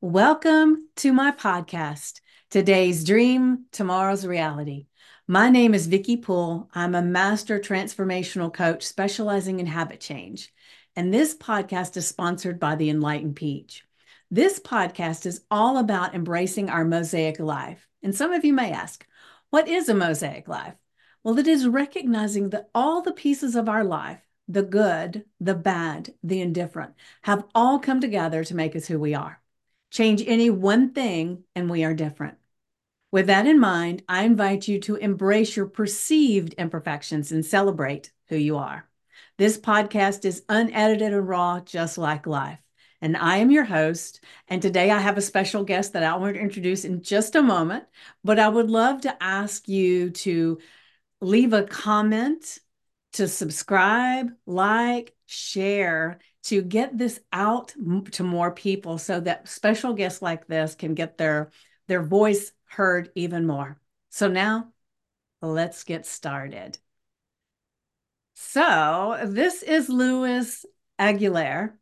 Welcome to my podcast, Today's Dream, Tomorrow's Reality. My name is Vicki Poole. I'm a master transformational coach specializing in habit change. And this podcast is sponsored by the Enlightened Peach. This podcast is all about embracing our mosaic life. And some of you may ask, what is a mosaic life? Well, it is recognizing that all the pieces of our life, the good, the bad, the indifferent, have all come together to make us who we are. Change any one thing, and we are different. With that in mind, I invite you to embrace your perceived imperfections and celebrate who you are. This podcast is unedited and raw, just like life. And I am your host. And today I have a special guest that I want to introduce in just a moment. But I would love to ask you to leave a comment, to subscribe, like, share, to get this out to more people so that special guests like this can get their their voice heard even more. So now let's get started. So this is Luis Aguilar.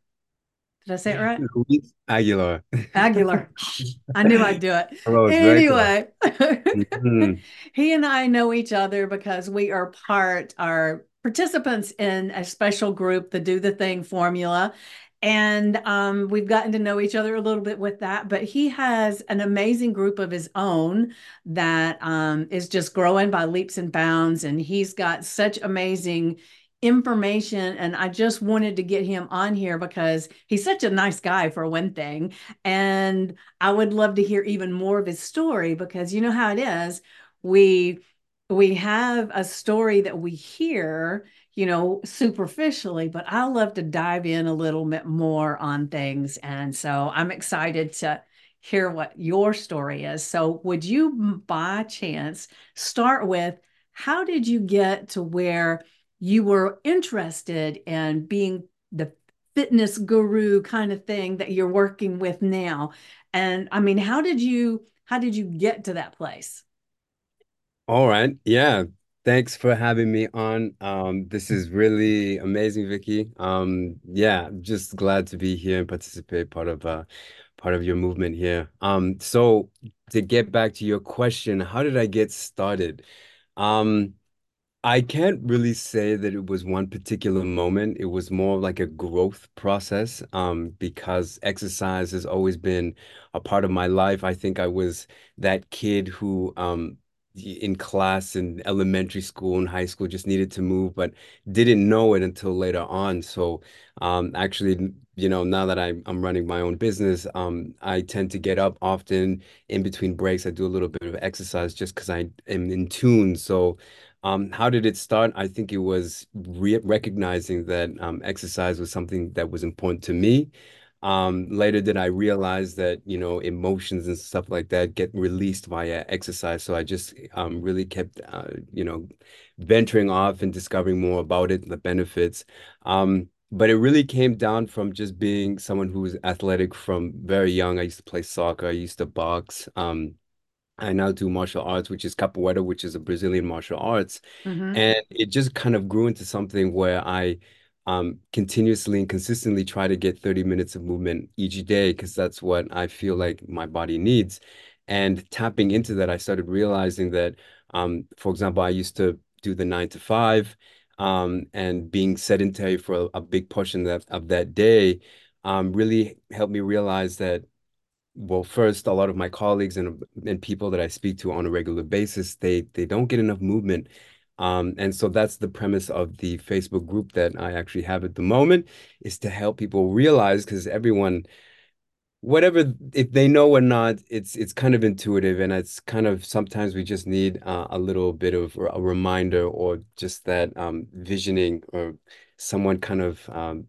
Did I say it right? Luis Aguilar. Aguilar. I knew I'd do it. Oh, anyway, mm-hmm. he and I know each other because we are part, our participants in a special group, the Do the Thing formula. And um, we've gotten to know each other a little bit with that. But he has an amazing group of his own that um, is just growing by leaps and bounds. And he's got such amazing information and I just wanted to get him on here because he's such a nice guy for one thing and I would love to hear even more of his story because you know how it is we we have a story that we hear, you know, superficially, but I love to dive in a little bit more on things. And so I'm excited to hear what your story is. So, would you by chance start with how did you get to where you were interested in being the fitness guru kind of thing that you're working with now? And I mean, how did you how did you get to that place? All right. Yeah. Thanks for having me on. Um, this is really amazing, Vicky. Um, yeah, just glad to be here and participate part of uh part of your movement here. Um, so to get back to your question, how did I get started? Um, I can't really say that it was one particular moment. It was more like a growth process um, because exercise has always been a part of my life. I think I was that kid who um, in class in elementary school and high school just needed to move but didn't know it until later on. So um, actually you know now that I'm, I'm running my own business um, i tend to get up often in between breaks. I do a little bit of exercise just because i am in tune. So um, how did it start? I think it was re recognizing that um, exercise was something that was important to me um, later did I realize that, you know, emotions and stuff like that get released via exercise. So I just um, really kept, uh, you know, venturing off and discovering more about it, the benefits. Um, but it really came down from just being someone who was athletic from very young. I used to play soccer, I used to box. Um, I now do martial arts, which is capoeira, which is a Brazilian martial arts. Mm-hmm. And it just kind of grew into something where I um, continuously and consistently try to get 30 minutes of movement each day because that's what I feel like my body needs. And tapping into that, I started realizing that, um, for example, I used to do the nine to five um, and being sedentary for a, a big portion of, of that day um, really helped me realize that well first a lot of my colleagues and and people that I speak to on a regular basis they they don't get enough movement um, and so that's the premise of the Facebook group that I actually have at the moment is to help people realize because everyone, whatever if they know or not, it's it's kind of intuitive and it's kind of sometimes we just need uh, a little bit of a reminder or just that um, visioning or someone kind of um,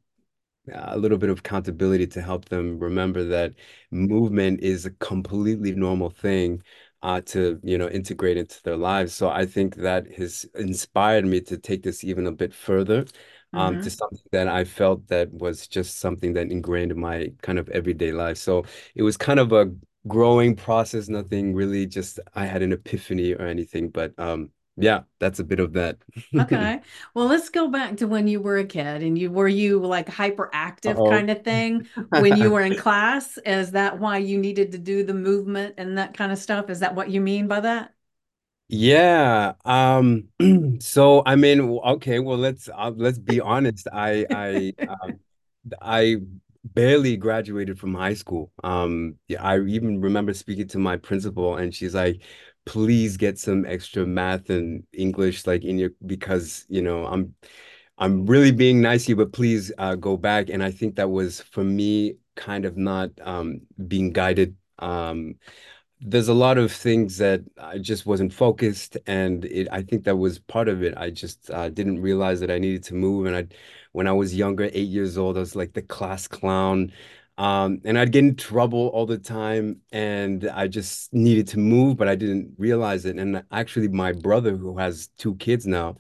a little bit of accountability to help them remember that movement is a completely normal thing uh, to you know integrate into their lives. So I think that has inspired me to take this even a bit further um, mm-hmm. to something that I felt that was just something that ingrained in my kind of everyday life. So it was kind of a growing process, nothing really just I had an epiphany or anything, but um, Yeah, that's a bit of that. Okay. Well, let's go back to when you were a kid and you were you like hyperactive Uh-oh. kind of thing when you were in class? Is that why you needed to do the movement and that kind of stuff? Is that what you mean by that? Yeah. Um, so I mean, okay, well let's uh, let's be honest. I I um I barely graduated from high school. Um, I even remember speaking to my principal and she's like, please get some extra math and English like in your because you know I'm I'm really being nice to you, but please uh, go back. And I think that was for me kind of not um being guided. Um there's a lot of things that I just wasn't focused, and it I think that was part of it. I just uh, didn't realize that I needed to move, and I, when I was younger, eight years old, I was like the class clown, um, and I'd get in trouble all the time, and I just needed to move, but I didn't realize it. And actually, my brother, who has two kids now,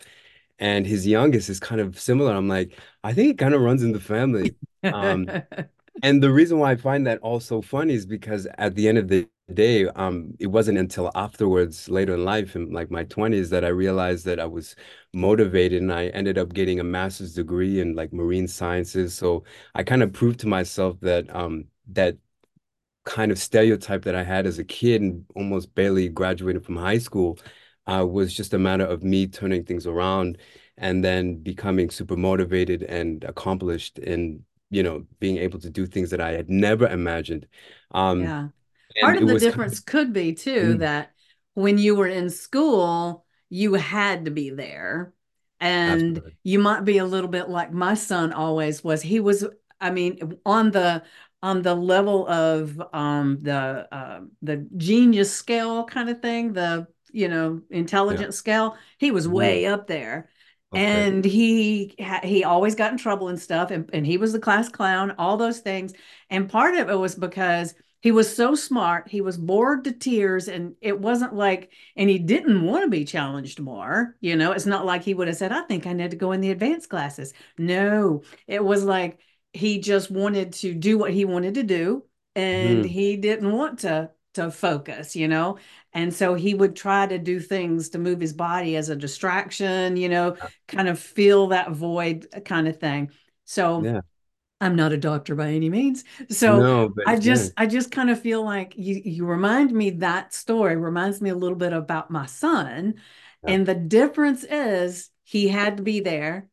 and his youngest is kind of similar. I'm like, I think it kind of runs in the family. Um, and the reason why I find that also funny is because at the end of the day, um, it wasn't until afterwards, later in life, in like my 20s, that I realized that I was motivated and I ended up getting a master's degree in like marine sciences. So I kind of proved to myself that um that kind of stereotype that I had as a kid and almost barely graduated from high school uh, was just a matter of me turning things around and then becoming super motivated and accomplished in, you know, being able to do things that I had never imagined. Um, Yeah. Part of the kind difference could be too of, that when you were in school, you had to be there. And absolutely. you might be a little bit like my son always was. He was, I mean, on the on the level of um the uh, the genius scale kind of thing, the you know, Yeah. scale, he was Mhm. way up there. Okay. And he he always got in trouble and stuff, and, and he was the class clown, all those things. And part of it was because he was so smart. He was bored to tears, and it wasn't like, and he didn't want to be challenged more. You know, it's not like he would have said, I think I need to go in the advanced classes. No, it was like he just wanted to do what he wanted to do, and Mhm. he didn't want to to focus, you know. And so he would try to do things to move his body as a distraction, you know, kind of fill that void kind of thing. So Yeah. I'm not a doctor by any means. So No, I yeah. just I just kind of feel like you you remind me that story reminds me a little bit about my son. Yeah. And the difference is he had to be there,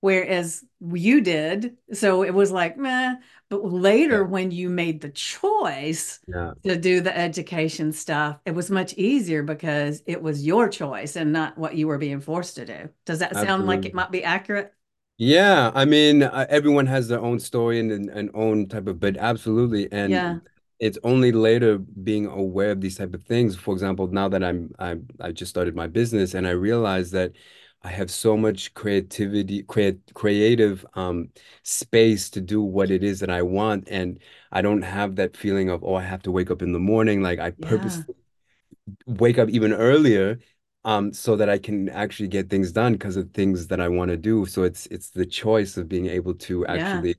whereas you did. So it was like, meh. But later Yeah. when you made the choice Yeah. to do the education stuff, it was much easier because it was your choice and not what you were being forced to do. Does that sound like it might be accurate? Yeah, I mean, uh, everyone has their own story and and and own type of, but absolutely, and Yeah. it's only later being aware of these type of things. For example, now that I'm I I just started my business and I realize that I have so much creativity, create creative um space to do what it is that I want, and I don't have that feeling of oh I have to wake up in the morning. Like I Yeah. purposely wake up even earlier um so that I can actually get things done because of things that I want to do. So it's it's the choice of being able to Yeah. actually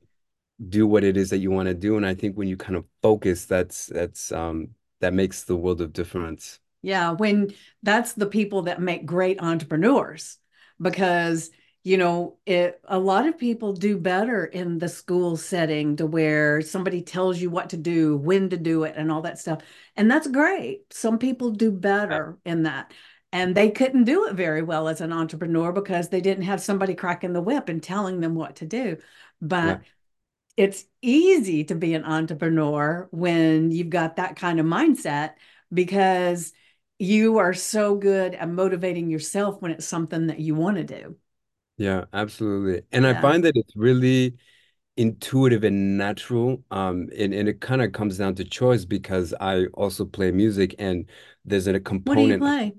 do what it is that you want to do. And I think when you kind of focus, that's that's um that makes the world of difference. Yeah, when that's the people that make great entrepreneurs because, you know, it, a lot of people do better in the school setting to where somebody tells you what to do, when to do it, and all that stuff. And that's great. Some people do Yeah, better in that. And they couldn't do it very well as an entrepreneur because they didn't have somebody cracking the whip and telling them what to do. yeah, But it's easy to be an entrepreneur when you've got that kind of mindset because you are so good at motivating yourself when it's something that you want to do. yeah, absolutely. And I find that it's really intuitive and natural. Um, and, and it kind of comes down to choice because I also play music and there's a component What do you play?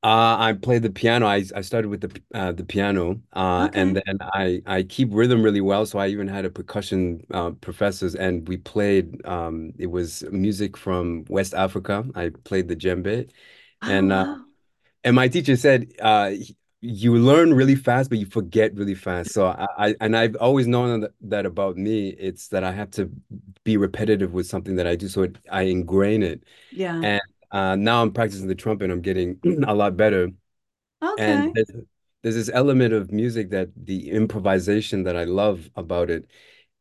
Uh, I played the piano. I I started with the uh, the piano, uh, and then I I keep rhythm really well. So I even had a percussion uh, professors, and we played. Um, it was music from West Africa. I played the djembe, Oh, and uh, wow. and my teacher said, uh, you learn really fast, but you forget really fast. So I, I and I've always known that, that about me. It's that I have to be repetitive with something that I do, so it, I ingrain it. Yeah. And uh, now I'm practicing the trumpet. I'm getting a lot better. And Okay. there's, there's this element of music that the improvisation that I love about it.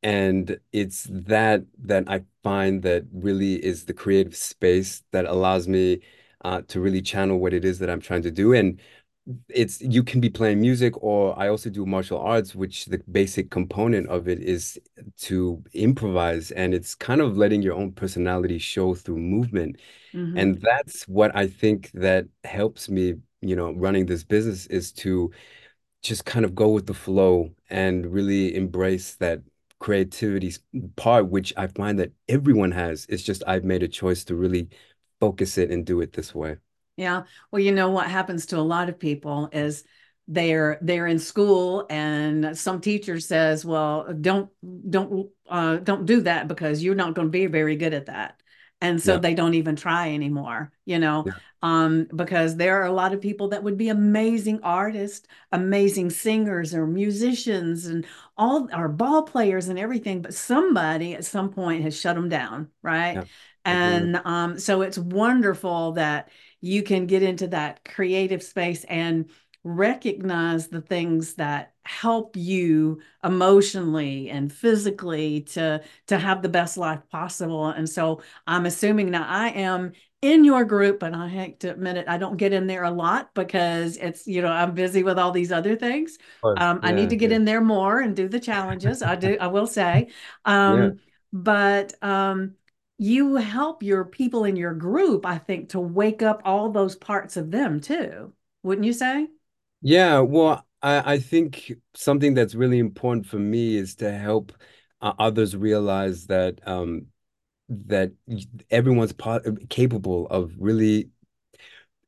And it's that that I find that really is the creative space that allows me uh, to really channel what it is that I'm trying to do. And it's you can be playing music, or I also do martial arts, which the basic component of it is to improvise, and it's kind of letting your own personality show through movement. hmm And that's what I think that helps me, you know, running this business is to just kind of go with the flow and really embrace that creativity part, which I find that everyone has. It's just I've made a choice to really focus it and do it this way. Yeah. Well, you know what happens to a lot of people is they're they're in school and some teacher says, "Well, don't don't uh don't do that because you're not going to be very good at that." And so Yeah, they don't even try anymore, you know, yeah, um, because there are a lot of people that would be amazing artists, amazing singers or musicians and all our ball players and everything, but somebody at some point has shut them down, right? yeah. And um, so it's wonderful that you can get into that creative space and recognize the things that help you emotionally and physically to to have the best life possible. And so i'm assuming now i am in your group and i hate to admit it i don't get in there a lot because it's you know i'm busy with all these other things. Um, i need to get yeah, in there more and do the challenges i do i will say. Yeah. um, but um, you help your people in your group, I think, to wake up all those parts of them too, wouldn't you say? Yeah, well, I, I think something that's really important for me is to help uh, others realize that um that everyone's po capable of really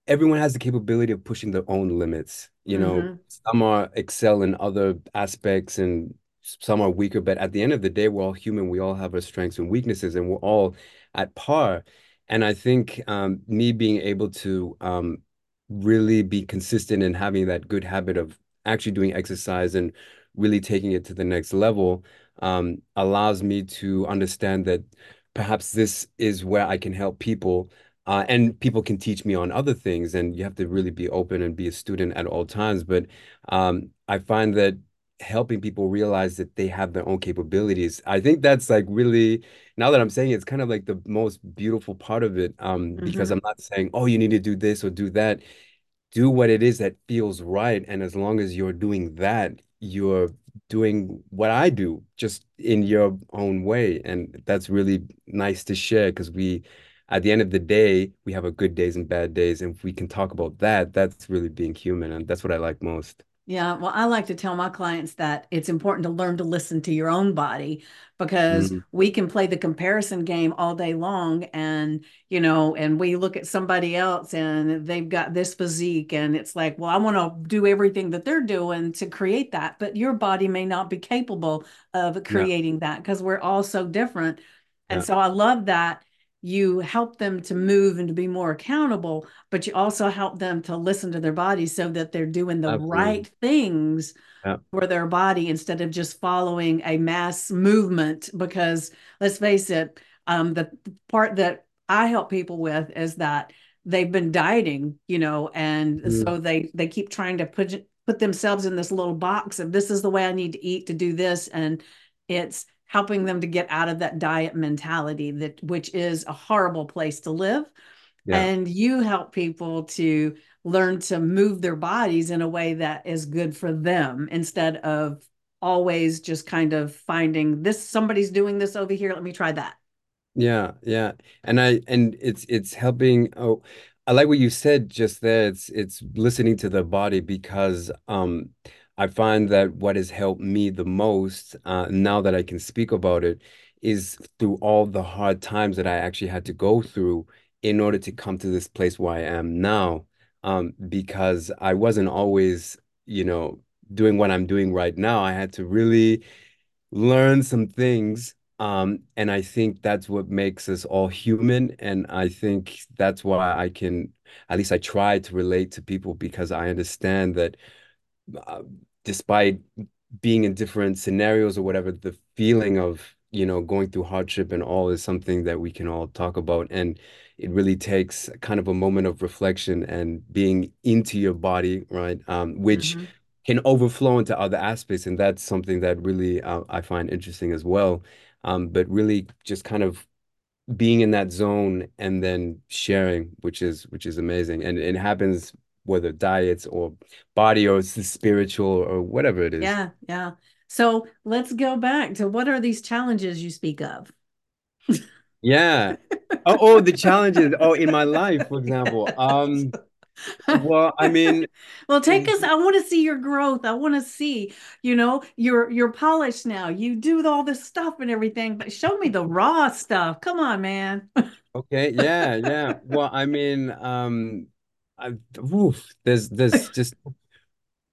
everyone has the capability of pushing their own limits. You know, Mm-hmm. some are excel in other aspects and some are weaker, but at the end of the day, we're all human. We all have our strengths and weaknesses, and we're all at par. And I think um, me being able to um, really be consistent in having that good habit of actually doing exercise and really taking it to the next level um, allows me to understand that perhaps this is where I can help people uh, and people can teach me on other things, and you have to really be open and be a student at all times. But um, I find that helping people realize that they have their own capabilities, I think that's like really, now that I'm saying it, it's kind of like the most beautiful part of it. Um, because Mm-hmm. I'm not saying, oh, you need to do this or do that do what it is that feels right. And as long as you're doing that, you're doing what I do, just in your own way. And that's really nice to share because we, at the end of the day, we have a good days and bad days. And if we can talk about that, that's really being human. And that's what I like most. Yeah, well, I like to tell my clients that it's important to learn to listen to your own body because Mm, we can play the comparison game all day long and, you know, and we look at somebody else and they've got this physique and it's like, well, I want to do everything that they're doing to create that, but your body may not be capable of yeah, creating that because we're all so different. And yeah, so I love that you help them to move and to be more accountable but you also help them to listen to their body so that they're doing the absolutely. right things Yeah. for their body instead of just following a mass movement. Because let's face it, um, the part that I help people with is that they've been dieting, you know, and Mm, so they they keep trying to put put themselves in this little box of this is the way I need to eat to do this, and it's helping them to get out of that diet mentality that which is a horrible place to live yeah. and you help people to learn to move their bodies in a way that is good for them instead of always just kind of finding this somebody's doing this over here let me try that Yeah, yeah. And I and it's it's helping oh I like what you said just there. It's it's listening to the body because um I find that what has helped me the most uh now that I can speak about it is through all the hard times that I actually had to go through in order to come to this place where I am now. Um because I wasn't always, you know, doing what I'm doing right now. I had to really learn some things. Um, and I think that's what makes us all human. And I think that's why I can, at least I try to relate to people because I understand that uh, despite being in different scenarios or whatever, the feeling of you know, going through hardship and all is something that we can all talk about. And it really takes kind of a moment of reflection and being into your body, right? Um, which hmm can overflow into other aspects. And that's something that really uh, I find interesting as well. Um, but really just kind of being in that zone and then sharing, which is which is amazing. And it happens whether diets or body or spiritual or whatever it is. Yeah, yeah. So let's go back to what are these challenges you speak of? Yeah. Oh, oh, the challenges. Oh, in my life, for example. Um, well, I mean, Well, take us. I want to see your growth. I want to see, you know, you're you're polished now. You do all this stuff and everything, but show me the raw stuff. Come on, man. okay, yeah, yeah. Well, I mean, um, I, oof, there's there's just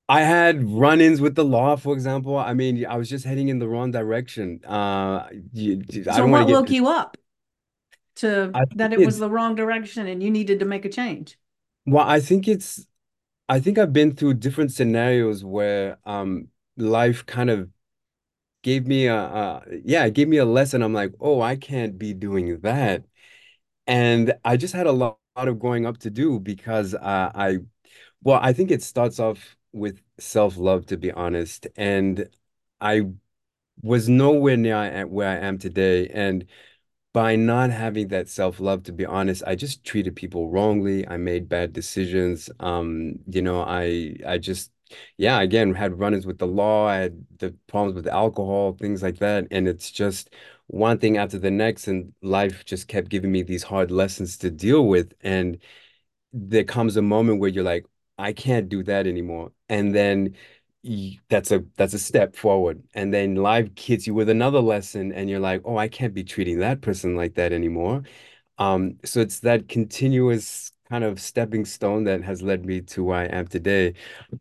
I had run-ins with the law, for example. I mean, I was just heading in the wrong direction. Uh, you, I So what woke you up to I that it was the wrong direction and you needed to make a change? well, I think it's. I think I've been through different scenarios where um life kind of gave me a, a yeah, gave me a lesson. I'm like, oh, I can't be doing that. And I just had a lot of growing up to do because uh, I, well, I think it starts off with self-love, to be honest. And I was nowhere near I- where I am today. And by not having that self-love, to be honest, I just treated people wrongly. I made bad decisions. Um, you know, I I just yeah, again, had run-ins with the law, I had the problems with alcohol, things like that. And it's just one thing after the next, and life just kept giving me these hard lessons to deal with. And there comes a moment where you're like, I can't do that anymore. And then that's a that's a step forward. And then life hits you with another lesson, and you're like, oh, I can't be treating that person like that anymore. Um, so it's that continuous kind of stepping stone that has led me to where I am today.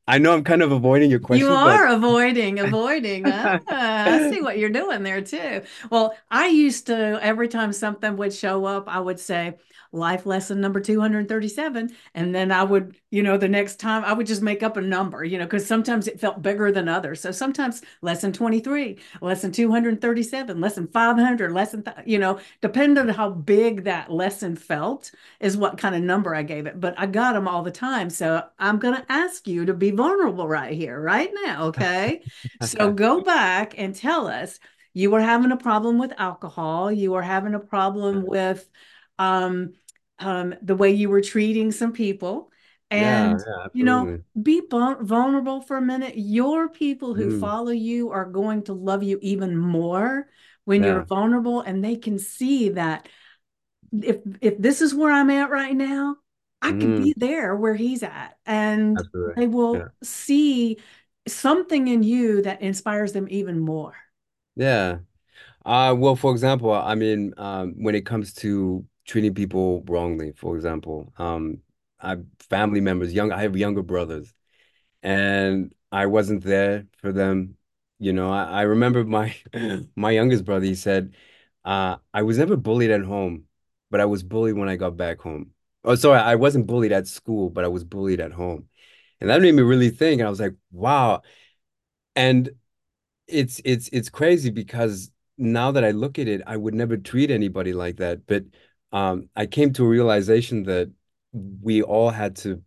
I know I'm kind of avoiding your You question, but are avoiding, avoiding. Ah, I see what you're doing there too. Well, I used to, every time something would show up, I would say, life lesson number 237. And then I would, you know, the next time I would just make up a number, you know, because sometimes it felt bigger than others. So sometimes lesson 23, lesson 237, lesson 500, lesson, you know, depending on how big that lesson felt is what kind of number I gave it, but I got them all the time. So I'm going to ask you to be vulnerable right here, right now. Okay. So go back and tell us you were having a problem with alcohol, you were having a problem with um, um, the way you were treating some people. And, yeah, you know, be vulnerable for a minute. Your people who Mm, follow you are going to love you even more when you're vulnerable and they can see that if if this is where I'm at right now, I could Mm, be there where he's at. And absolutely. they Yeah. will see something in you that inspires them even more. Yeah. Uh, well, for example, I mean, um, when it comes to treating people wrongly, for example, um, I family members, young, I have younger brothers, and I wasn't there for them. You know, I, I remember my my youngest brother, he said, uh, I was never bullied at home, but I was bullied when I got back home. Oh, sorry, I wasn't bullied at school, but I was bullied at home. And that made me really think. And I was like, wow. And it's it's it's crazy because now that I look at it, I would never treat anybody like that. But um, I came to a realization that we all had to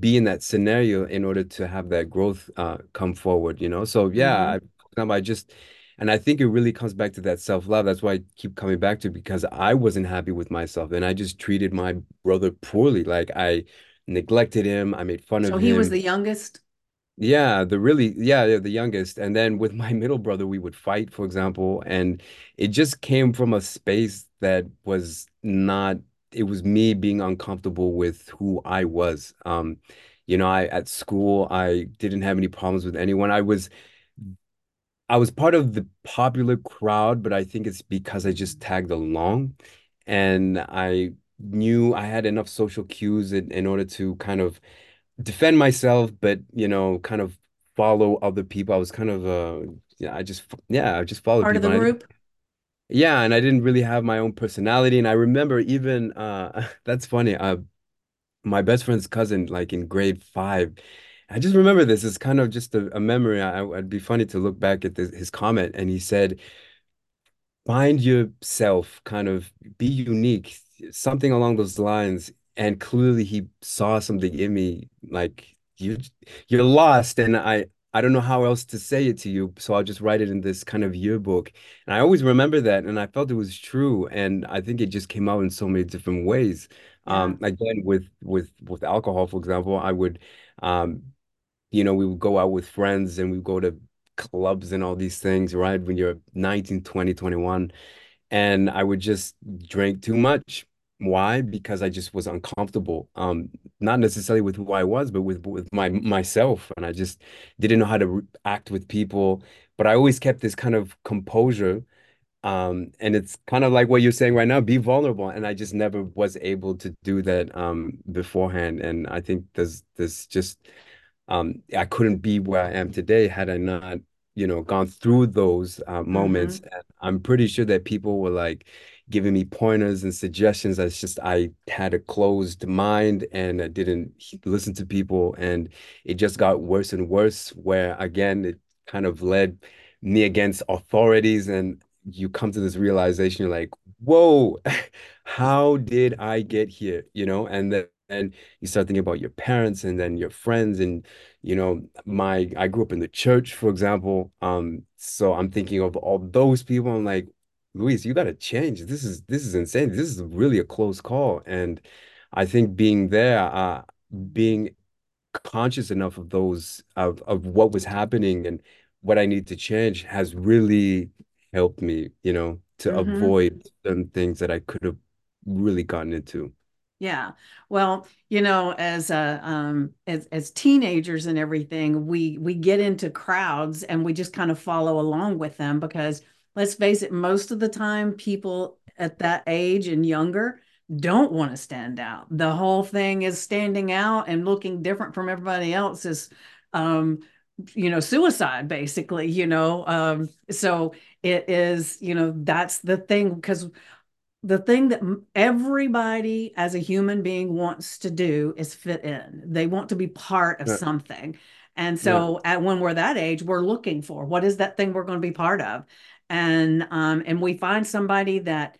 be in that scenario in order to have that growth uh, come forward, you know? So yeah, I, Mhm. for example, I just, and I think it really comes back to that self-love. That's why I keep coming back to it, because I wasn't happy with myself and I just treated my brother poorly. Like I neglected him, I made fun of him. So he was the youngest. Yeah, the really, yeah, the youngest. And then with my middle brother, we would fight, for example, and it just came from a space that was not, it was me being uncomfortable with who I was. Um, you know, I at school, I didn't have any problems with anyone. I was I was part of the popular crowd, but I think it's because I just tagged along and I knew I had enough social cues in, in order to kind of defend myself, but you know, kind of follow other people. I was kind of uh yeah, I just yeah, I just followed Part of the. I group. yeah, and I didn't really have my own personality. And I remember even uh that's funny. Uh my best friend's cousin, like in grade five. I just remember this. It's kind of just a, a memory. I, it'd be funny to look back at this, his comment, and he said find yourself, kind of be unique, something along those lines. And clearly he saw something in me, like you you're lost. And I I don't know how else to say it to you. So I'll just write it in this kind of yearbook. And I always remember that. And I felt it was true. And I think it just came out in so many different ways. Yeah. Um, again, with with with alcohol, for example, I would um, you know, we would go out with friends and we go to clubs and all these things, right? When you're 19, 20, 21 and I would just drink too much. Why? Because I just was uncomfortable. Um, not necessarily with who I was, but with with my myself, and I just didn't know how to act with people. But I always kept this kind of composure. Um, and it's kind of like what you're saying right now, be vulnerable. And I just never was able to do that um beforehand. And I think there's there's just um, I couldn't be where I am today had I not, you know, gone through those uh, moments. hmm And I'm pretty sure that people were like giving me pointers and suggestions. It's just I had a closed mind and I didn't listen to people, and it just got worse and worse. Where again, it kind of led me against authorities, and you come to this realization, you're like, whoa, how did I get here? You know, and then. And you start thinking about your parents and then your friends and you know, my I grew up in the church, for example. Um, so I'm thinking of all those people. I'm like, Luis, you gotta change. This is this is insane. This is really a close call. And I think being there, uh, being conscious enough of those of of what was happening and what I need to change has really helped me, you know, to hmm avoid certain things that I could have really gotten into. Yeah. Well, you know, as a um as as teenagers and everything, we we get into crowds and we just kind of follow along with them because let's face it, most of the time people at that age and younger don't want to stand out. The whole thing is standing out and looking different from everybody else is um you know suicide basically you know um so it is you know that's the thing because the thing that everybody as a human being wants to do is fit in. They want to be part of Yeah, something. And yeah. so at when we're that age, we're looking for what is that thing we're going to be part of. And um and we find somebody that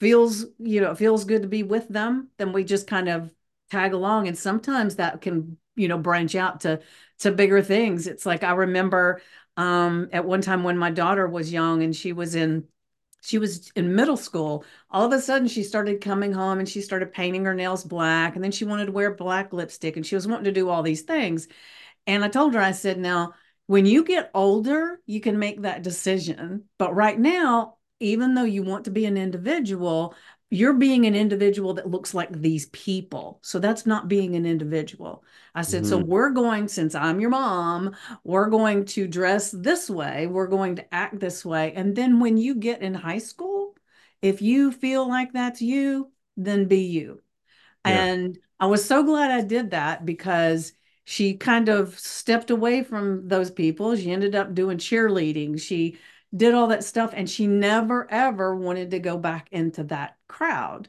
feels, you know, feels good to be with them, then we just kind of tag along and sometimes that can, you know, branch out to to bigger things. It's like I remember um at one time when my daughter was young and she was in she was in middle school. All of a sudden, she started coming home and she started painting her nails black. And then she wanted to wear black lipstick and she was wanting to do all these things. And I told her, I said, now, when you get older, you can make that decision. But right now, even though you want to be an individual, you're being an individual that looks like these people. So that's not being an individual. I said, so hmm we're going, since I'm your mom, we're going to dress this way, we're going to act this way. And then when you get in high school, if you feel like that's you, then be you. Yeah. And I was so glad I did that because she kind of stepped away from those people. She ended up doing cheerleading. She did all that stuff and she never ever wanted to go back into that crowd.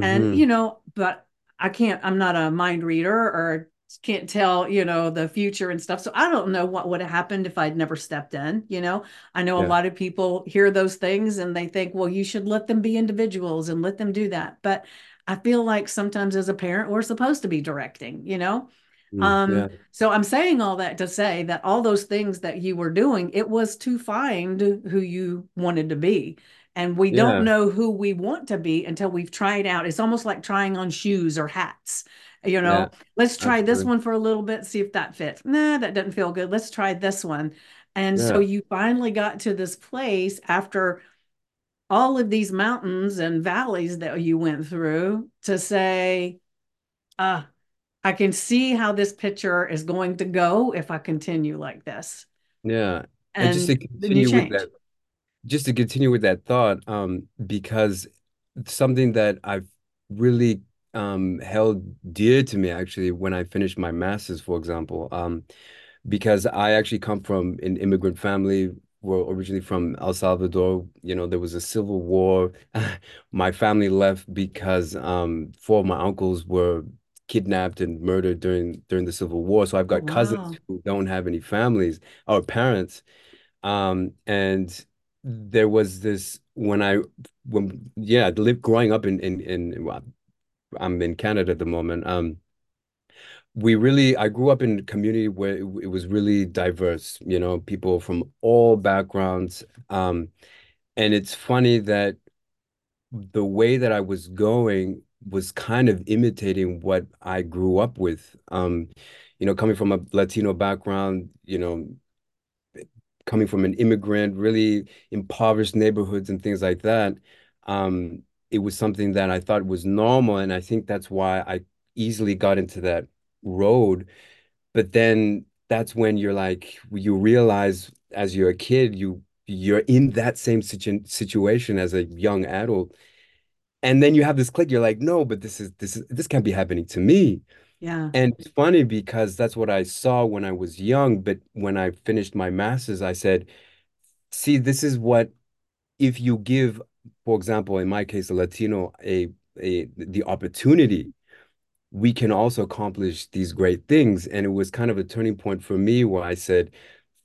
And, hmm you know, but I can't, I'm not a mind reader or can't tell, you know, the future and stuff. So I don't know what would have happened if I'd never stepped in. You know, I know a lot of people hear those things and they think, well, you should let them be individuals and let them do that. But I feel like sometimes as a parent, we're supposed to be directing, you know? Mm, Um, yeah. so I'm saying all that to say that all those things that you were doing, it was to find who you wanted to be. And we don't know who we want to be until we've tried out. It's almost like trying on shoes or hats. You Yeah. know, let's try this one for a little bit, see if that fits. Nah, that doesn't feel good. Let's try this one. And so you finally got to this place after all of these mountains and valleys that you went through to say, ah, I can see how this picture is going to go if I continue like this. Yeah. And just to And then you continue with that, just to continue with that thought, um, because something that I've really um held dear to me actually when I finished my master's, for example, um, because I actually come from an immigrant family. We're originally from El Salvador. You know, there was a civil war. My family left because um, four of my uncles were kidnapped and murdered during during the Civil War. So I've got cousins who don't have any families or parents. Um, and there was this when I when yeah, live growing up in in in well, I'm in Canada at the moment. Um, we really I grew up in a community where it, it was really diverse, you know, people from all backgrounds. Um, and it's funny that the way that I was going was kind of imitating what I grew up with. Um, you know, coming from a Latino background, you know, coming from an immigrant, really impoverished neighborhoods and things like that. Um, it was something that I thought was normal, and I think that's why I easily got into that road. But then that's when you're like, you realize as you're a kid, you you're in that same situ situation as a young adult and then you have this click you're like no but this is this is this can't be happening to me Yeah. and it's funny because that's what I saw when I was young but when I finished my master's I said see this is what if you give for example in my case a Latino a a the opportunity we can also accomplish these great things and it was kind of a turning point for me where I said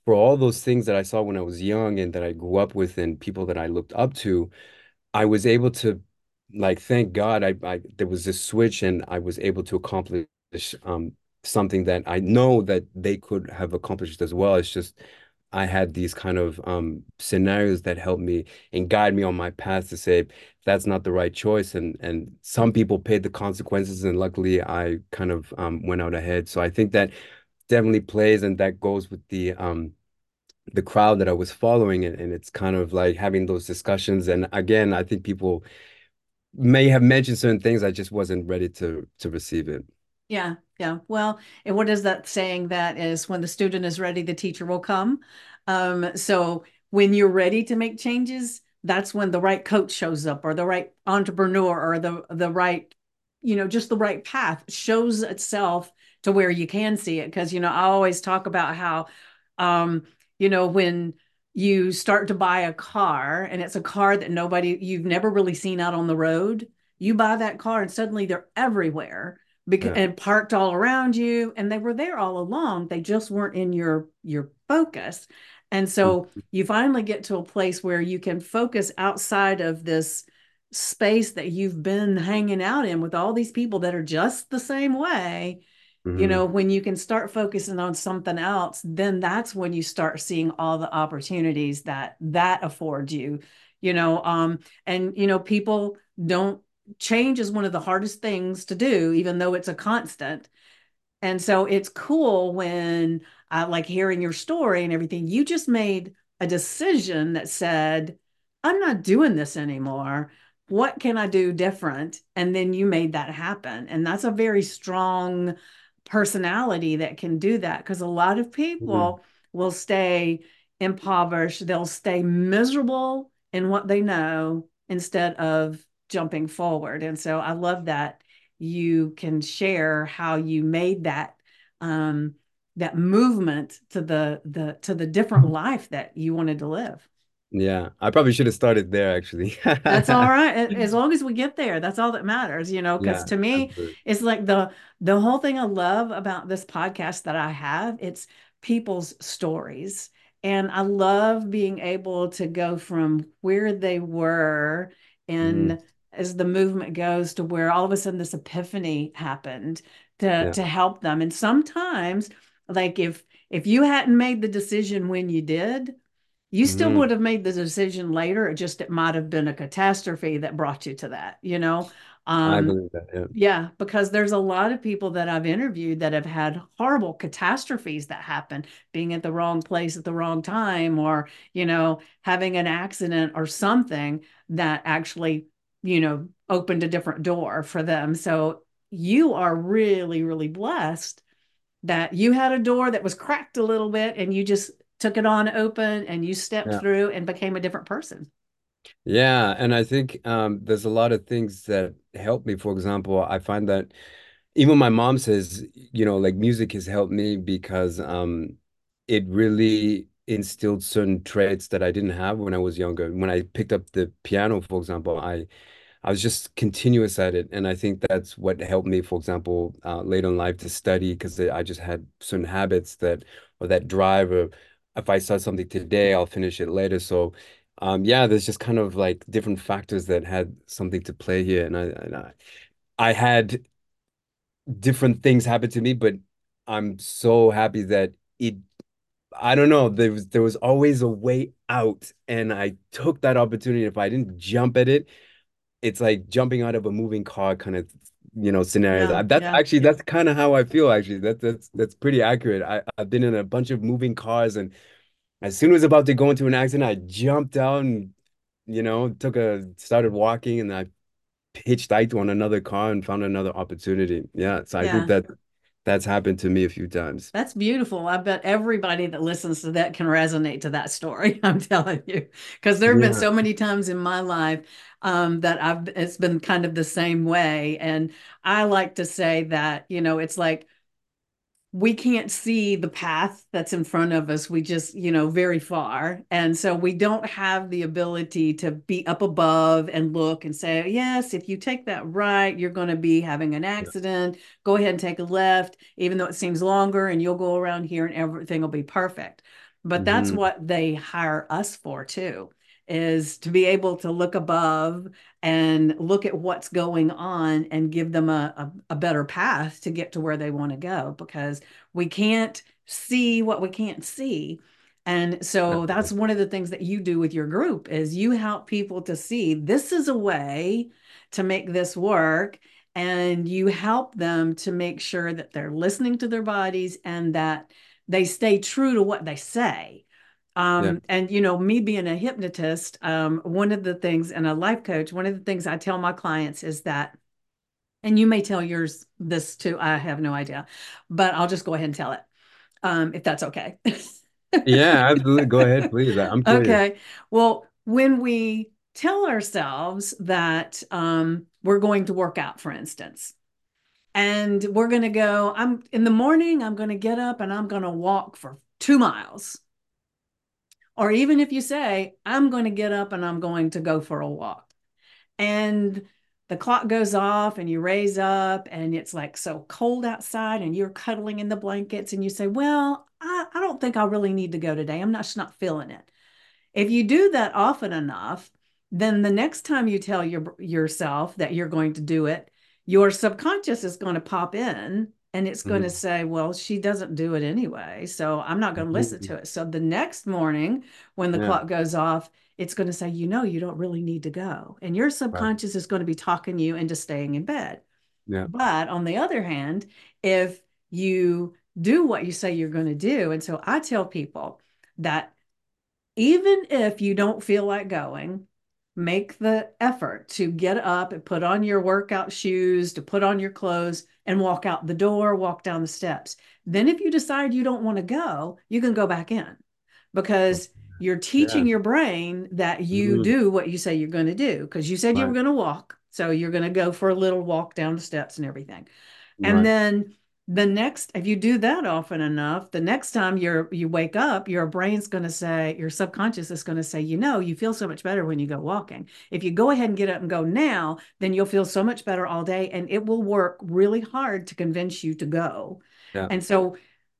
for all those things that I saw when I was young and that I grew up with and people that I looked up to I was able to like thank God I, I there was this switch and I was able to accomplish um something that I know that they could have accomplished as well. It's just I had these kind of um scenarios that helped me and guide me on my path to say that's not the right choice and and some people paid the consequences and luckily I kind of um went out ahead. So I think that definitely plays and that goes with the um the crowd that I was following and, and it's kind of like having those discussions and again I think people may have mentioned certain things. I just wasn't ready to to receive it. Yeah, yeah. Well, and what is that saying that is when the student is ready, the teacher will come. Um, so when you're ready to make changes, that's when the right coach shows up or the right entrepreneur or the the right, you know, just the right path shows itself to where you can see it. Because, you know, I always talk about how um, you know, when you start to buy a car and it's a car that nobody you've never really seen out on the road, you buy that car and suddenly they're everywhere because Yeah. and parked all around you and they were there all along. They just weren't in your your focus. And so hmm. you finally get to a place where you can focus outside of this space that you've been hanging out in with all these people that are just the same way you Mm-hmm. know when you can start focusing on something else then that's when you start seeing all the opportunities that that affords you you know um and you know people don't change is one of the hardest things to do even though it's a constant and so it's cool when I like hearing your story and everything. You just made a decision that said, I'm not doing this anymore. What can I do different? And then you made that happen. And that's a very strong personality that can do that because a lot of Mm-hmm. people will stay impoverished, they'll stay miserable in what they know instead of jumping forward. And so I love that you can share how you made that um, that movement to the the to the different life that you wanted to live. Yeah. I probably should have started there actually. That's all right. As long as we get there, that's all that matters, you know, because Yeah, to me, absolutely. it's like the the whole thing I love about this podcast that I have, it's people's stories. And I love being able to go from where they were hmm and as the movement goes to where all of a sudden this epiphany happened to Yeah. to help them. And sometimes like if if you hadn't made the decision when you did, you still hmm would have made the decision later. It just it might have been a catastrophe that brought you to that, you know? I Um, believe that. Yeah. yeah, because there's a lot of people that I've interviewed that have had horrible catastrophes that happen, being at the wrong place at the wrong time, or, you know, having an accident or something that actually, you know, opened a different door for them. So you are really, really blessed that you had a door that was cracked a little bit and you just took it on open and you stepped Yeah. through and became a different person. Yeah. And I think um, there's a lot of things that help me. For example, I find that even my mom says, you know, like music has helped me because um, it really instilled certain traits that I didn't have when I was younger. When I picked up the piano, for example, I I was just continuous at it, and I think that's what helped me, for example, uh, later in life to study because I just had certain habits that or that drive, or if I start something today, I'll finish it later. So um, yeah, there's just kind of like different factors that had something to play here, and I, and I, I had different things happen to me, but I'm so happy that it. I don't know. There was there was always a way out, and I took that opportunity. If I didn't jump at it, it's like jumping out of a moving car kind of you know scenarios. Yeah, That's yeah, actually that's kind of how I feel actually. That that's that's pretty accurate. I I've been in a bunch of moving cars and as soon as about to go into an accident, I jumped out and you know took a started walking and I hitchhiked on another car and found another opportunity. Yeah, so I think that that's happened to me a few times. That's beautiful. I bet everybody that listens to that can resonate to that story. I'm telling you, because there have been so many times in my life um, that I've it's been kind of the same way. And I like to say that, you know, it's like we can't see the path that's in front of us. We just, you know, very far. And so we don't have the ability to be up above and look and say, yes, if you take that right, you're going to be having an accident. Go ahead and take a left, even though it seems longer, and you'll go around here and everything will be perfect. But that's hmm what they hire us for too, is to be able to look above and look at what's going on and give them a, a, a better path to get to where they want to go because we can't see what we can't see. And so that's one of the things that you do with your group is you help people to see this is a way to make this work and you help them to make sure that they're listening to their bodies and that they stay true to what they say. Yeah. Um, and you know, me being a hypnotist, um, one of the things and a life coach, one of the things I tell my clients is that, and you may tell yours this too, I have no idea, but I'll just go ahead and tell it um, if that's okay. Yeah, absolutely. Go ahead, please. I'm curious. okay. Well, when we tell ourselves that um, we're going to work out, for instance, and we're going to go, I'm in the morning, I'm going to get up and I'm going to walk for two miles. Or even if you say, I'm going to get up and I'm going to go for a walk and the clock goes off and you raise up and it's like so cold outside and you're cuddling in the blankets and you say, Well, I, I don't think I really need to go today. I'm not, just not feeling it. If you do that often enough, then the next time you tell your, yourself that you're going to do it, your subconscious is going to pop in and it's going to Mhm. say, Well, she doesn't do it anyway. So I'm not going to listen to it. So the next morning, when the Yeah. clock goes off, it's going to say, You know, you don't really need to go. And your Right. subconscious is going to be talking you into staying in bed. Yeah. But on the other hand, if you do what you say you're going to do, and so I tell people that even if you don't feel like going, make the effort to get up and put on your workout shoes, to put on your clothes and walk out the door, walk down the steps. Then, if you decide you don't want to go, you can go back in because you're teaching Yeah. your brain that you Mhm. do what you say you're going to do because you said you were going to walk. So, you're going to go for a little walk down the steps and everything. And Right. then the next, if you do that often enough, the next time you're you wake up, your brain's going to say, your subconscious is going to say, you know, you feel so much better when you go walking. If you go ahead and get up and go now, then you'll feel so much better all day, and it will work really hard to convince you to go. Yeah. And so,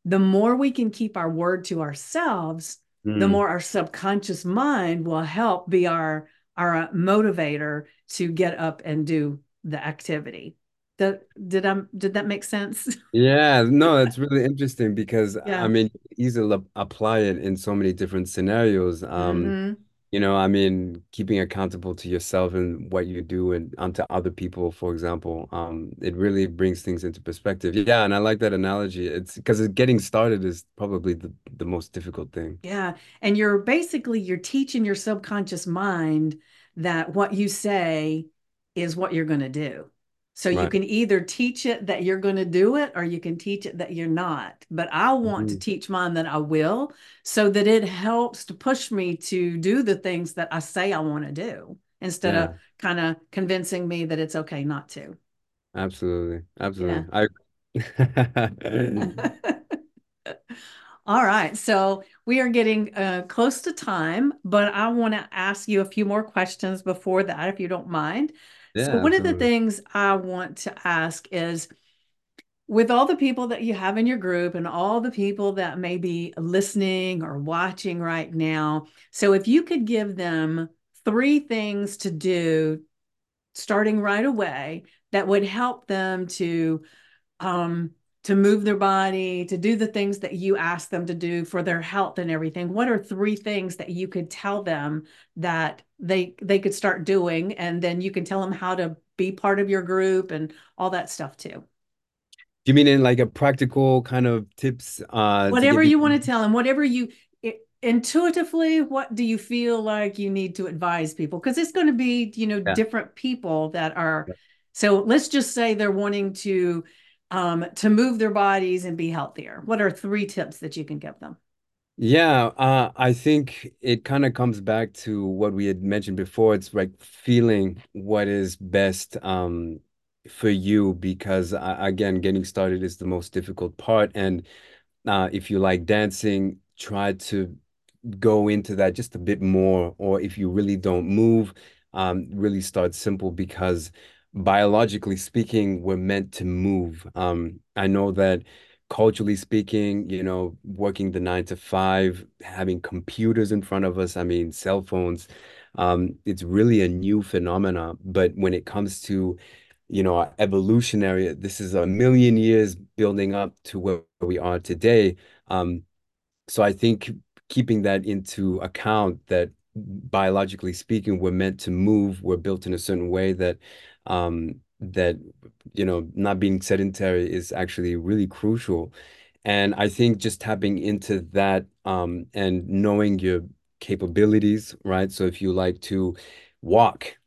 the more we can keep our word to ourselves, the Mm. more our subconscious mind will help be our our motivator to get up and do the activity. The, did I did that make sense? Yeah, no, it's really interesting because I mean, easily ap- apply it in so many different scenarios. Um, hmm you know, I mean, keeping accountable to yourself and what you do and onto other people, for example, um, it really brings things into perspective. Yeah, and I like that analogy. It's because getting started is probably the the most difficult thing. Yeah. And you're basically you're teaching your subconscious mind that what you say is what you're going to do. So you can either teach it that you're going to do it or you can teach it that you're not. But I want to Mhm. teach mine that I will so that it helps to push me to do the things that I say I want to do instead of kind of convincing me that it's okay not to. absolutely. Yeah. Absolutely. I All right. So we are getting uh, close to time, but I want to ask you a few more questions before that, if you don't mind. So, one of the things I want to ask is with all the people that you have in your group and all the people that may be listening or watching right now, so if you could give them three things to do starting right away that would help them to um, to move their body, to do the things that you ask them to do for their health and everything. What are three things that you could tell them that they they could start doing and then you can tell them how to be part of your group and all that stuff too. Do you mean in like a practical kind of tips uh Whatever you want to tell them, whatever you it, intuitively, what do you feel like you need to advise people? Because it's going to be, you know, Yeah. different people that are. So let's just say they're wanting to um, to move their bodies and be healthier. What are three tips that you can give them? Yeah, uh, I think it kind of comes back to what we had mentioned before. It's like feeling what is best um, for you because, uh, again, getting started is the most difficult part. And uh, if you like dancing, try to go into that just a bit more, or if you really don't move, um, really start simple because biologically speaking, we're meant to move. Um, I know that culturally speaking, you know, working the nine to five, having computers in front of us, I mean, cell phones, um, it's really a new phenomena. But when it comes to, you know, evolutionary, this is a million years building up to where we are today. Um, so I think keeping that into account that biologically speaking, we're meant to move, we're built in a certain way that um that you know, not being sedentary is actually really crucial. And I think just tapping into that um and knowing your capabilities, right? So if you like to walk,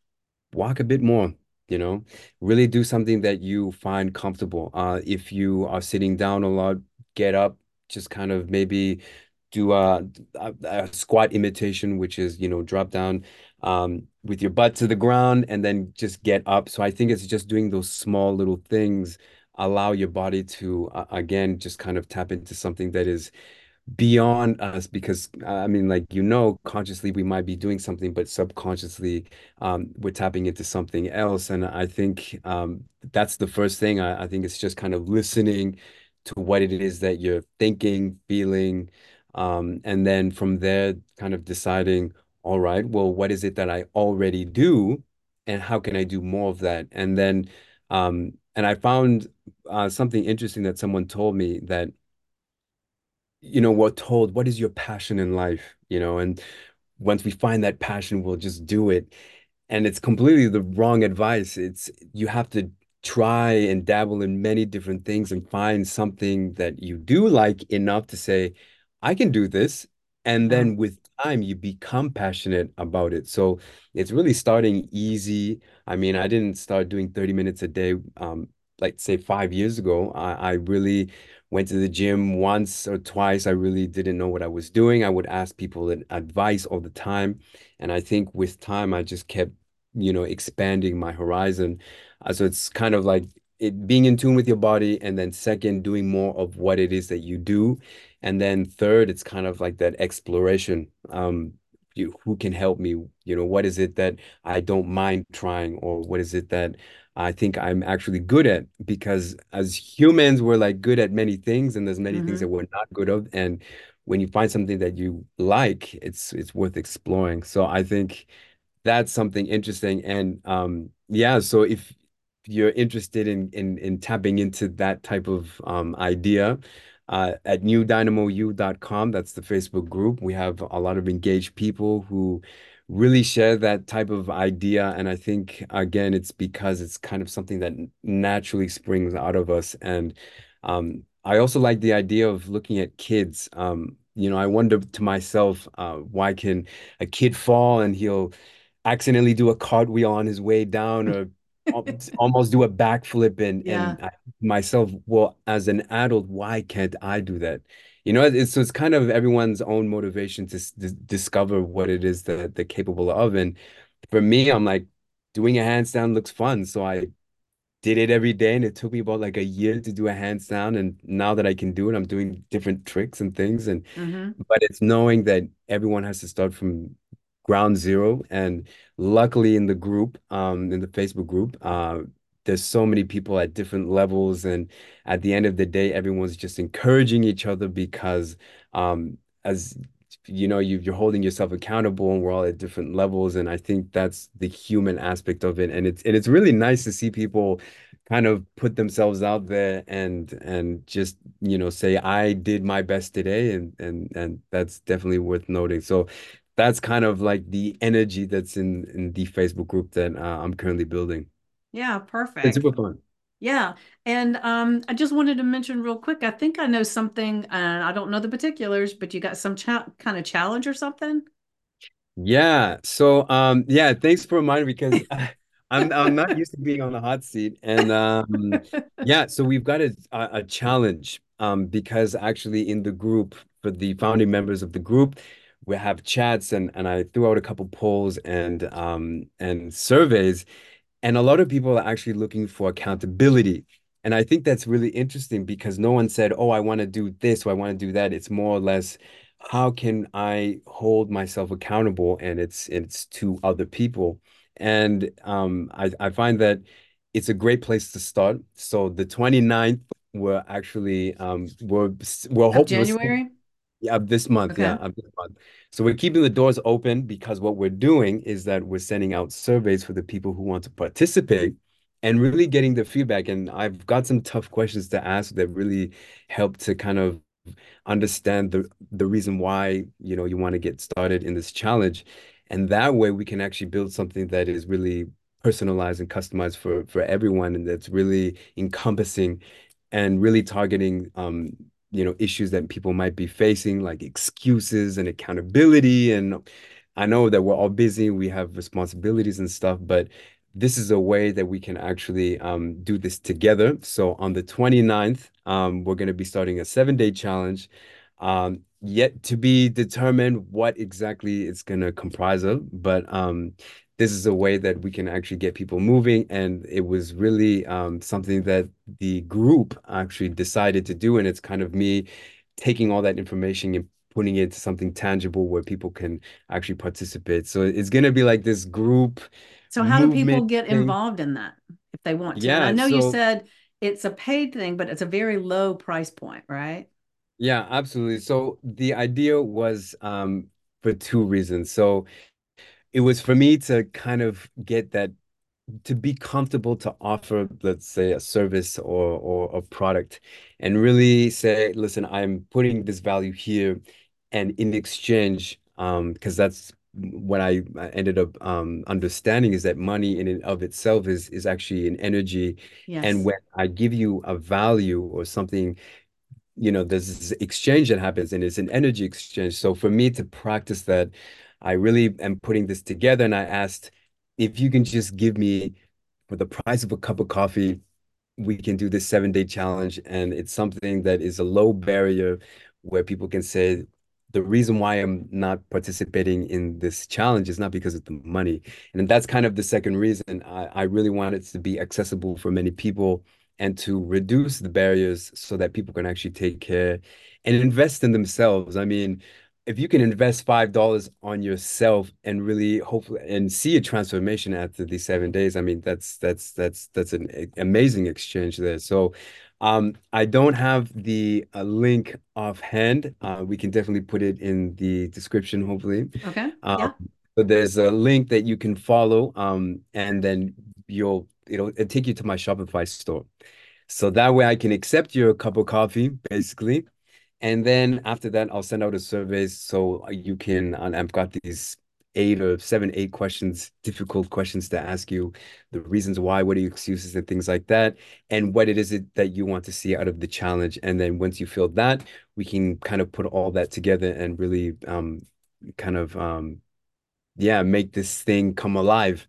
walk a bit more, you know, really do something that you find comfortable. Uh, if you are sitting down a lot, get up, just kind of maybe do a, a, a squat imitation, which is, you know, drop down um, with your butt to the ground and then just get up. So I think it's just doing those small little things, allow your body to, uh, again, just kind of tap into something that is beyond us because I mean, like you know, consciously we might be doing something, but subconsciously um, we're tapping into something else. And I think um, that's the first thing. I, I think it's just kind of listening to what it is that you're thinking, feeling, um, and then from there, kind of deciding, all right, well, what is it that I already do, and how can I do more of that? And then, um, and I found uh, something interesting that someone told me that you know, we're told, what is your passion in life? You know, and once we find that passion, we'll just do it. And it's completely the wrong advice. It's you have to try and dabble in many different things and find something that you do like enough to say, I can do this. And then with time, you become passionate about it. So it's really starting easy. I mean, I didn't start doing 30 minutes a day, um, like say five years ago. I, I really went to the gym once or twice. I really didn't know what I was doing. I would ask people advice all the time. And I think with time, I just kept you know, expanding my horizon. Uh, so it's kind of like it being in tune with your body, and then second, doing more of what it is that you do. And then third, it's kind of like that exploration. Um, you, who can help me? You know, what is it that I don't mind trying, or what is it that I think I'm actually good at? Because as humans, we're like good at many things, and there's many things that we're not good of. And when you find something that you like, it's it's worth exploring. So I think that's something interesting. And um, yeah, so if you're interested in in in tapping into that type of um, idea, uh, at newdynamou.com, that's the Facebook group. We have a lot of engaged people who really share that type of idea. And I think again, it's because it's kind of something that naturally springs out of us. And um, I also like the idea of looking at kids. Um, you know, I wonder to myself, uh, why can a kid fall and he'll accidentally do a cartwheel on his way down or al- almost do a backflip and Yeah. and myself well as an adult why can't I do that? You know it's so it's kind of everyone's own motivation to dis discover what it is that they're capable of. And for me I'm like doing a handstand looks fun. So I did it every day and it took me about like a year to do a handstand. And now that I can do it I'm doing different tricks and things. And hmm but it's knowing that everyone has to start from ground zero. And luckily in the group um in the Facebook group uh there's so many people at different levels, and at the end of the day, everyone's just encouraging each other because um, as you know, you, you're holding yourself accountable, and we're all at different levels, and I think that's the human aspect of it, and it's and it's really nice to see people kind of put themselves out there and and just you know say I did my best today and and and that's definitely worth noting. So that's kind of like the energy that's in in the Facebook group that uh, I'm currently building. Yeah, perfect. It's super fun. Yeah. And um, I just wanted to mention real quick, I think I know something, and I don't know the particulars, but you got some cha kind of challenge or something? Yeah. So um yeah, thanks for reminding me because I, I'm I'm not used to being on the hot seat. And um yeah, so we've got a a, a challenge um because actually in the group for the founding members of the group, we have chats and and I threw out a couple polls and um and surveys and a lot of people are actually looking for accountability. And I think that's really interesting because no one said, oh, I want to do this or I want to do that. It's more or less, how can I hold myself accountable? And it's it's to other people. And um, I, I find that it's a great place to start. So the 29th, we're actually um, we're we're hoping January? Yeah, of this month. Yeah, of this month. So we're keeping the doors open because what we're doing is that we're sending out surveys for the people who want to participate and really getting the feedback. And I've got some tough questions to ask that really help to kind of understand the the reason why, you know, you want to get started in this challenge. And that way we can actually build something that is really personalized and customized for for everyone and that's really encompassing and really targeting um, you know, issues that people might be facing, like excuses and accountability. And I know that we're all busy, we have responsibilities and stuff, but this is a way that we can actually um, do this together. So on the 29th, um, we're going to be starting a seven day challenge. Um, yet to be determined what exactly it's going to comprise of, but um, this is a way that we can actually get people moving. And it was really um, something that the group actually decided to do. And it's kind of me taking all that information and putting it into something tangible where people can actually participate. So it's going to be like this group So how do people get thing. involved in that if they want to? And I Yeah. know you said it's a paid thing, but it's a very low price point, right? yeah, absolutely. So the idea was um, for two reasons. So it was for me to kind of get that to be comfortable to offer, let's say, a service or or a product and really say, listen, I'm putting this value here, and in exchange, um, because that's what I ended up um understanding is that money in and of itself is is actually an energy. And when I give you a value or something you know, there's this exchange that happens and it's an energy exchange. So for me to practice that, I really am putting this together and I asked if you can just give me for the price of a cup of coffee, we can do this seven day challenge. And it's something that is a low barrier where people can say, the reason why I'm not participating in this challenge is not because of the money. And that's kind of the second reason. I, I really want it to be accessible for many people and to reduce the barriers so that people can actually take care and invest in themselves. I mean, if you can invest five dollars on yourself and really hopefully and see a transformation after these seven days, I mean that's that's that's that's an amazing exchange there. So um, I don't have the uh, link offhand. Uh, we can definitely put it in the description, hopefully. Okay. Um, Yeah. but there's a link that you can follow, um, and then you'll it'll, it'll take you to my Shopify store. So that way I can accept your cup of coffee, basically. And then after that, I'll send out a survey so you can, and I've got these eight or seven, eight questions, difficult questions to ask you, the reasons why, what are your excuses and things like that, and what it is it that you want to see out of the challenge. And then once you feel that, we can kind of put all that together and really um, kind of um, yeah, make this thing come alive.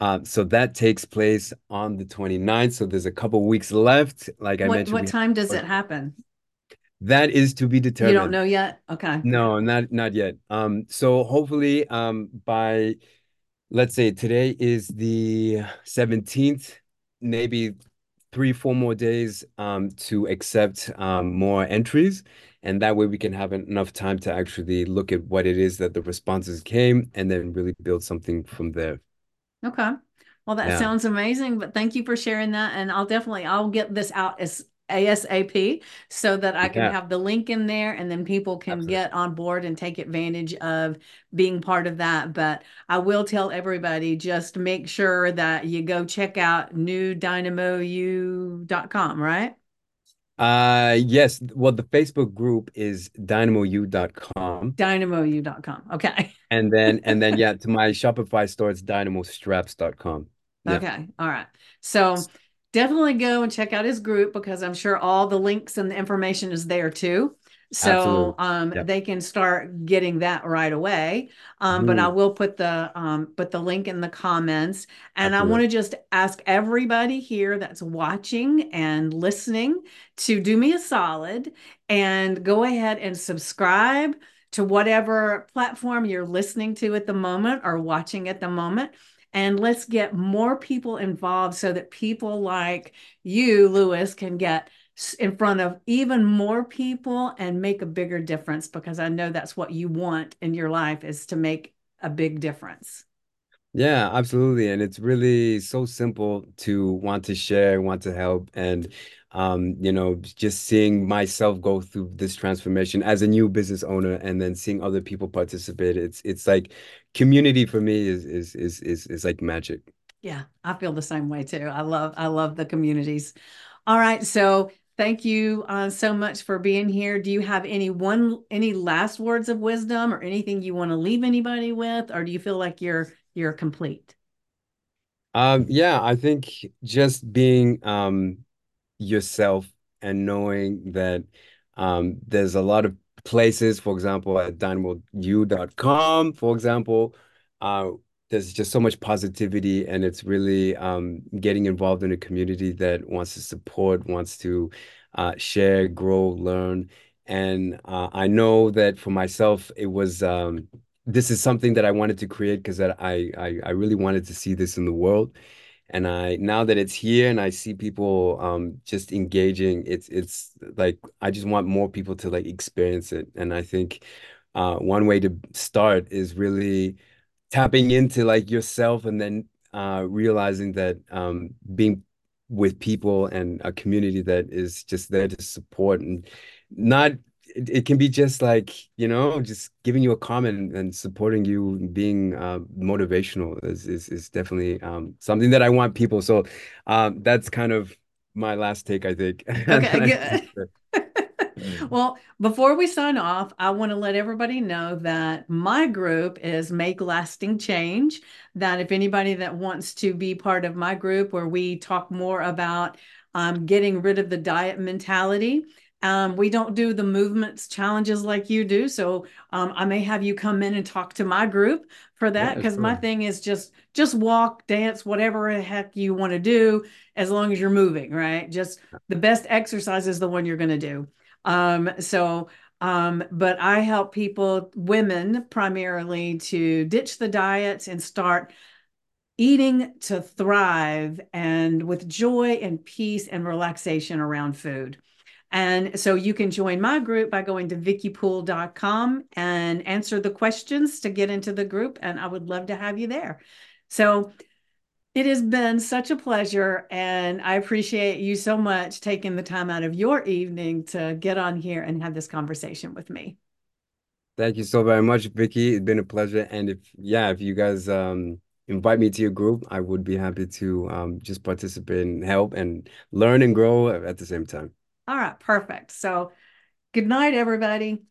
Uh, so that takes place on the 29th. So there's a couple weeks left. Like I What mentioned, what time does it happen? That is to be determined. You don't know yet? Okay. No, not not yet. Um, so hopefully, um, by let's say today is the 17th, maybe three, four more days um to accept um more entries. And that way we can have enough time to actually look at what it is that the responses came and then really build something from there. Okay. Well, that Yeah. sounds amazing, but thank you for sharing that. And I'll definitely I'll get this out as ASAP so that I can Yeah, have the link in there and then people can absolutely. get on board and take advantage of being part of that. But I will tell everybody just make sure that you go check out newdynamou.com, right? Uh yes, well the Facebook group is dynamou.com. Dynamou.com. Okay. And then and then yeah, to my Shopify store it's dynamostraps.com. Yeah, Okay. All right. So definitely go and check out his group because I'm sure all the links and the information is there too. So um, Yeah. they can start getting that right away. Um, but I Mhm. will put the um, put the link in the comments. And I want to just ask everybody here that's watching and listening to do me a solid and go ahead and subscribe to whatever platform you're listening to at the moment or watching at the moment and let's get more people involved so that people like you, Luis, can get in front of even more people and make a bigger difference because I know that's what you want in your life is to make a big difference. Yeah, absolutely. And it's really so simple to want to share, want to help, and um, you know, just seeing myself go through this transformation as a new business owner and then seeing other people participate. It's it's like community for me is is is is is like magic. Yeah, I feel the same way too. I love I love the communities. All right, so thank you uh, so much for being here. Do you have any one any last words of wisdom or anything you want to leave anybody with, or do you feel like you're you're complete? Um, yeah, I think just being um yourself and knowing that um, there's a lot of places, for example, at dynamou.com, for example, uh, there's just so much positivity and it's really um, getting involved in a community that wants to support, wants to uh, share, grow, learn. And uh, I know that for myself, it was um, this is something that I wanted to create because I, I I really wanted to see this in the world. And I now that it's here and I see people um just engaging, it's it's like I just want more people to like experience it. And I think uh one way to start is really tapping into like yourself and then uh realizing that um being with people and a community that is just there to support and not it, it can be just like you know just giving you a comment and supporting you being uh motivational is is, is definitely um something that I want people so um that's kind of my last take I think Okay, good. Well, before we sign off, I want to let everybody know that my group is Make Lasting Change. That if anybody that wants to be part of my group where we talk more about um, getting rid of the diet mentality, um, we don't do the movements challenges like you do. So um, I may have you come in and talk to my group for that Yeah, because my thing is just just walk, dance, whatever the heck you want to do, as long as you're moving, right? Just the best exercise is the one you're going to do. Um, so, um, but I help people, women primarily, to ditch the diets and start eating to thrive and with joy and peace and relaxation around food. And so you can join my group by going to vickypool.com and answer the questions to get into the group. And I would love to have you there. So it has been such a pleasure, and I appreciate you so much taking the time out of your evening to get on here and have this conversation with me. Thank you so very much, Vicky. It's been a pleasure. And if, yeah, if you guys um, invite me to your group, I would be happy to um, just participate and help and learn and grow at the same time. All right, perfect. So, good night, everybody.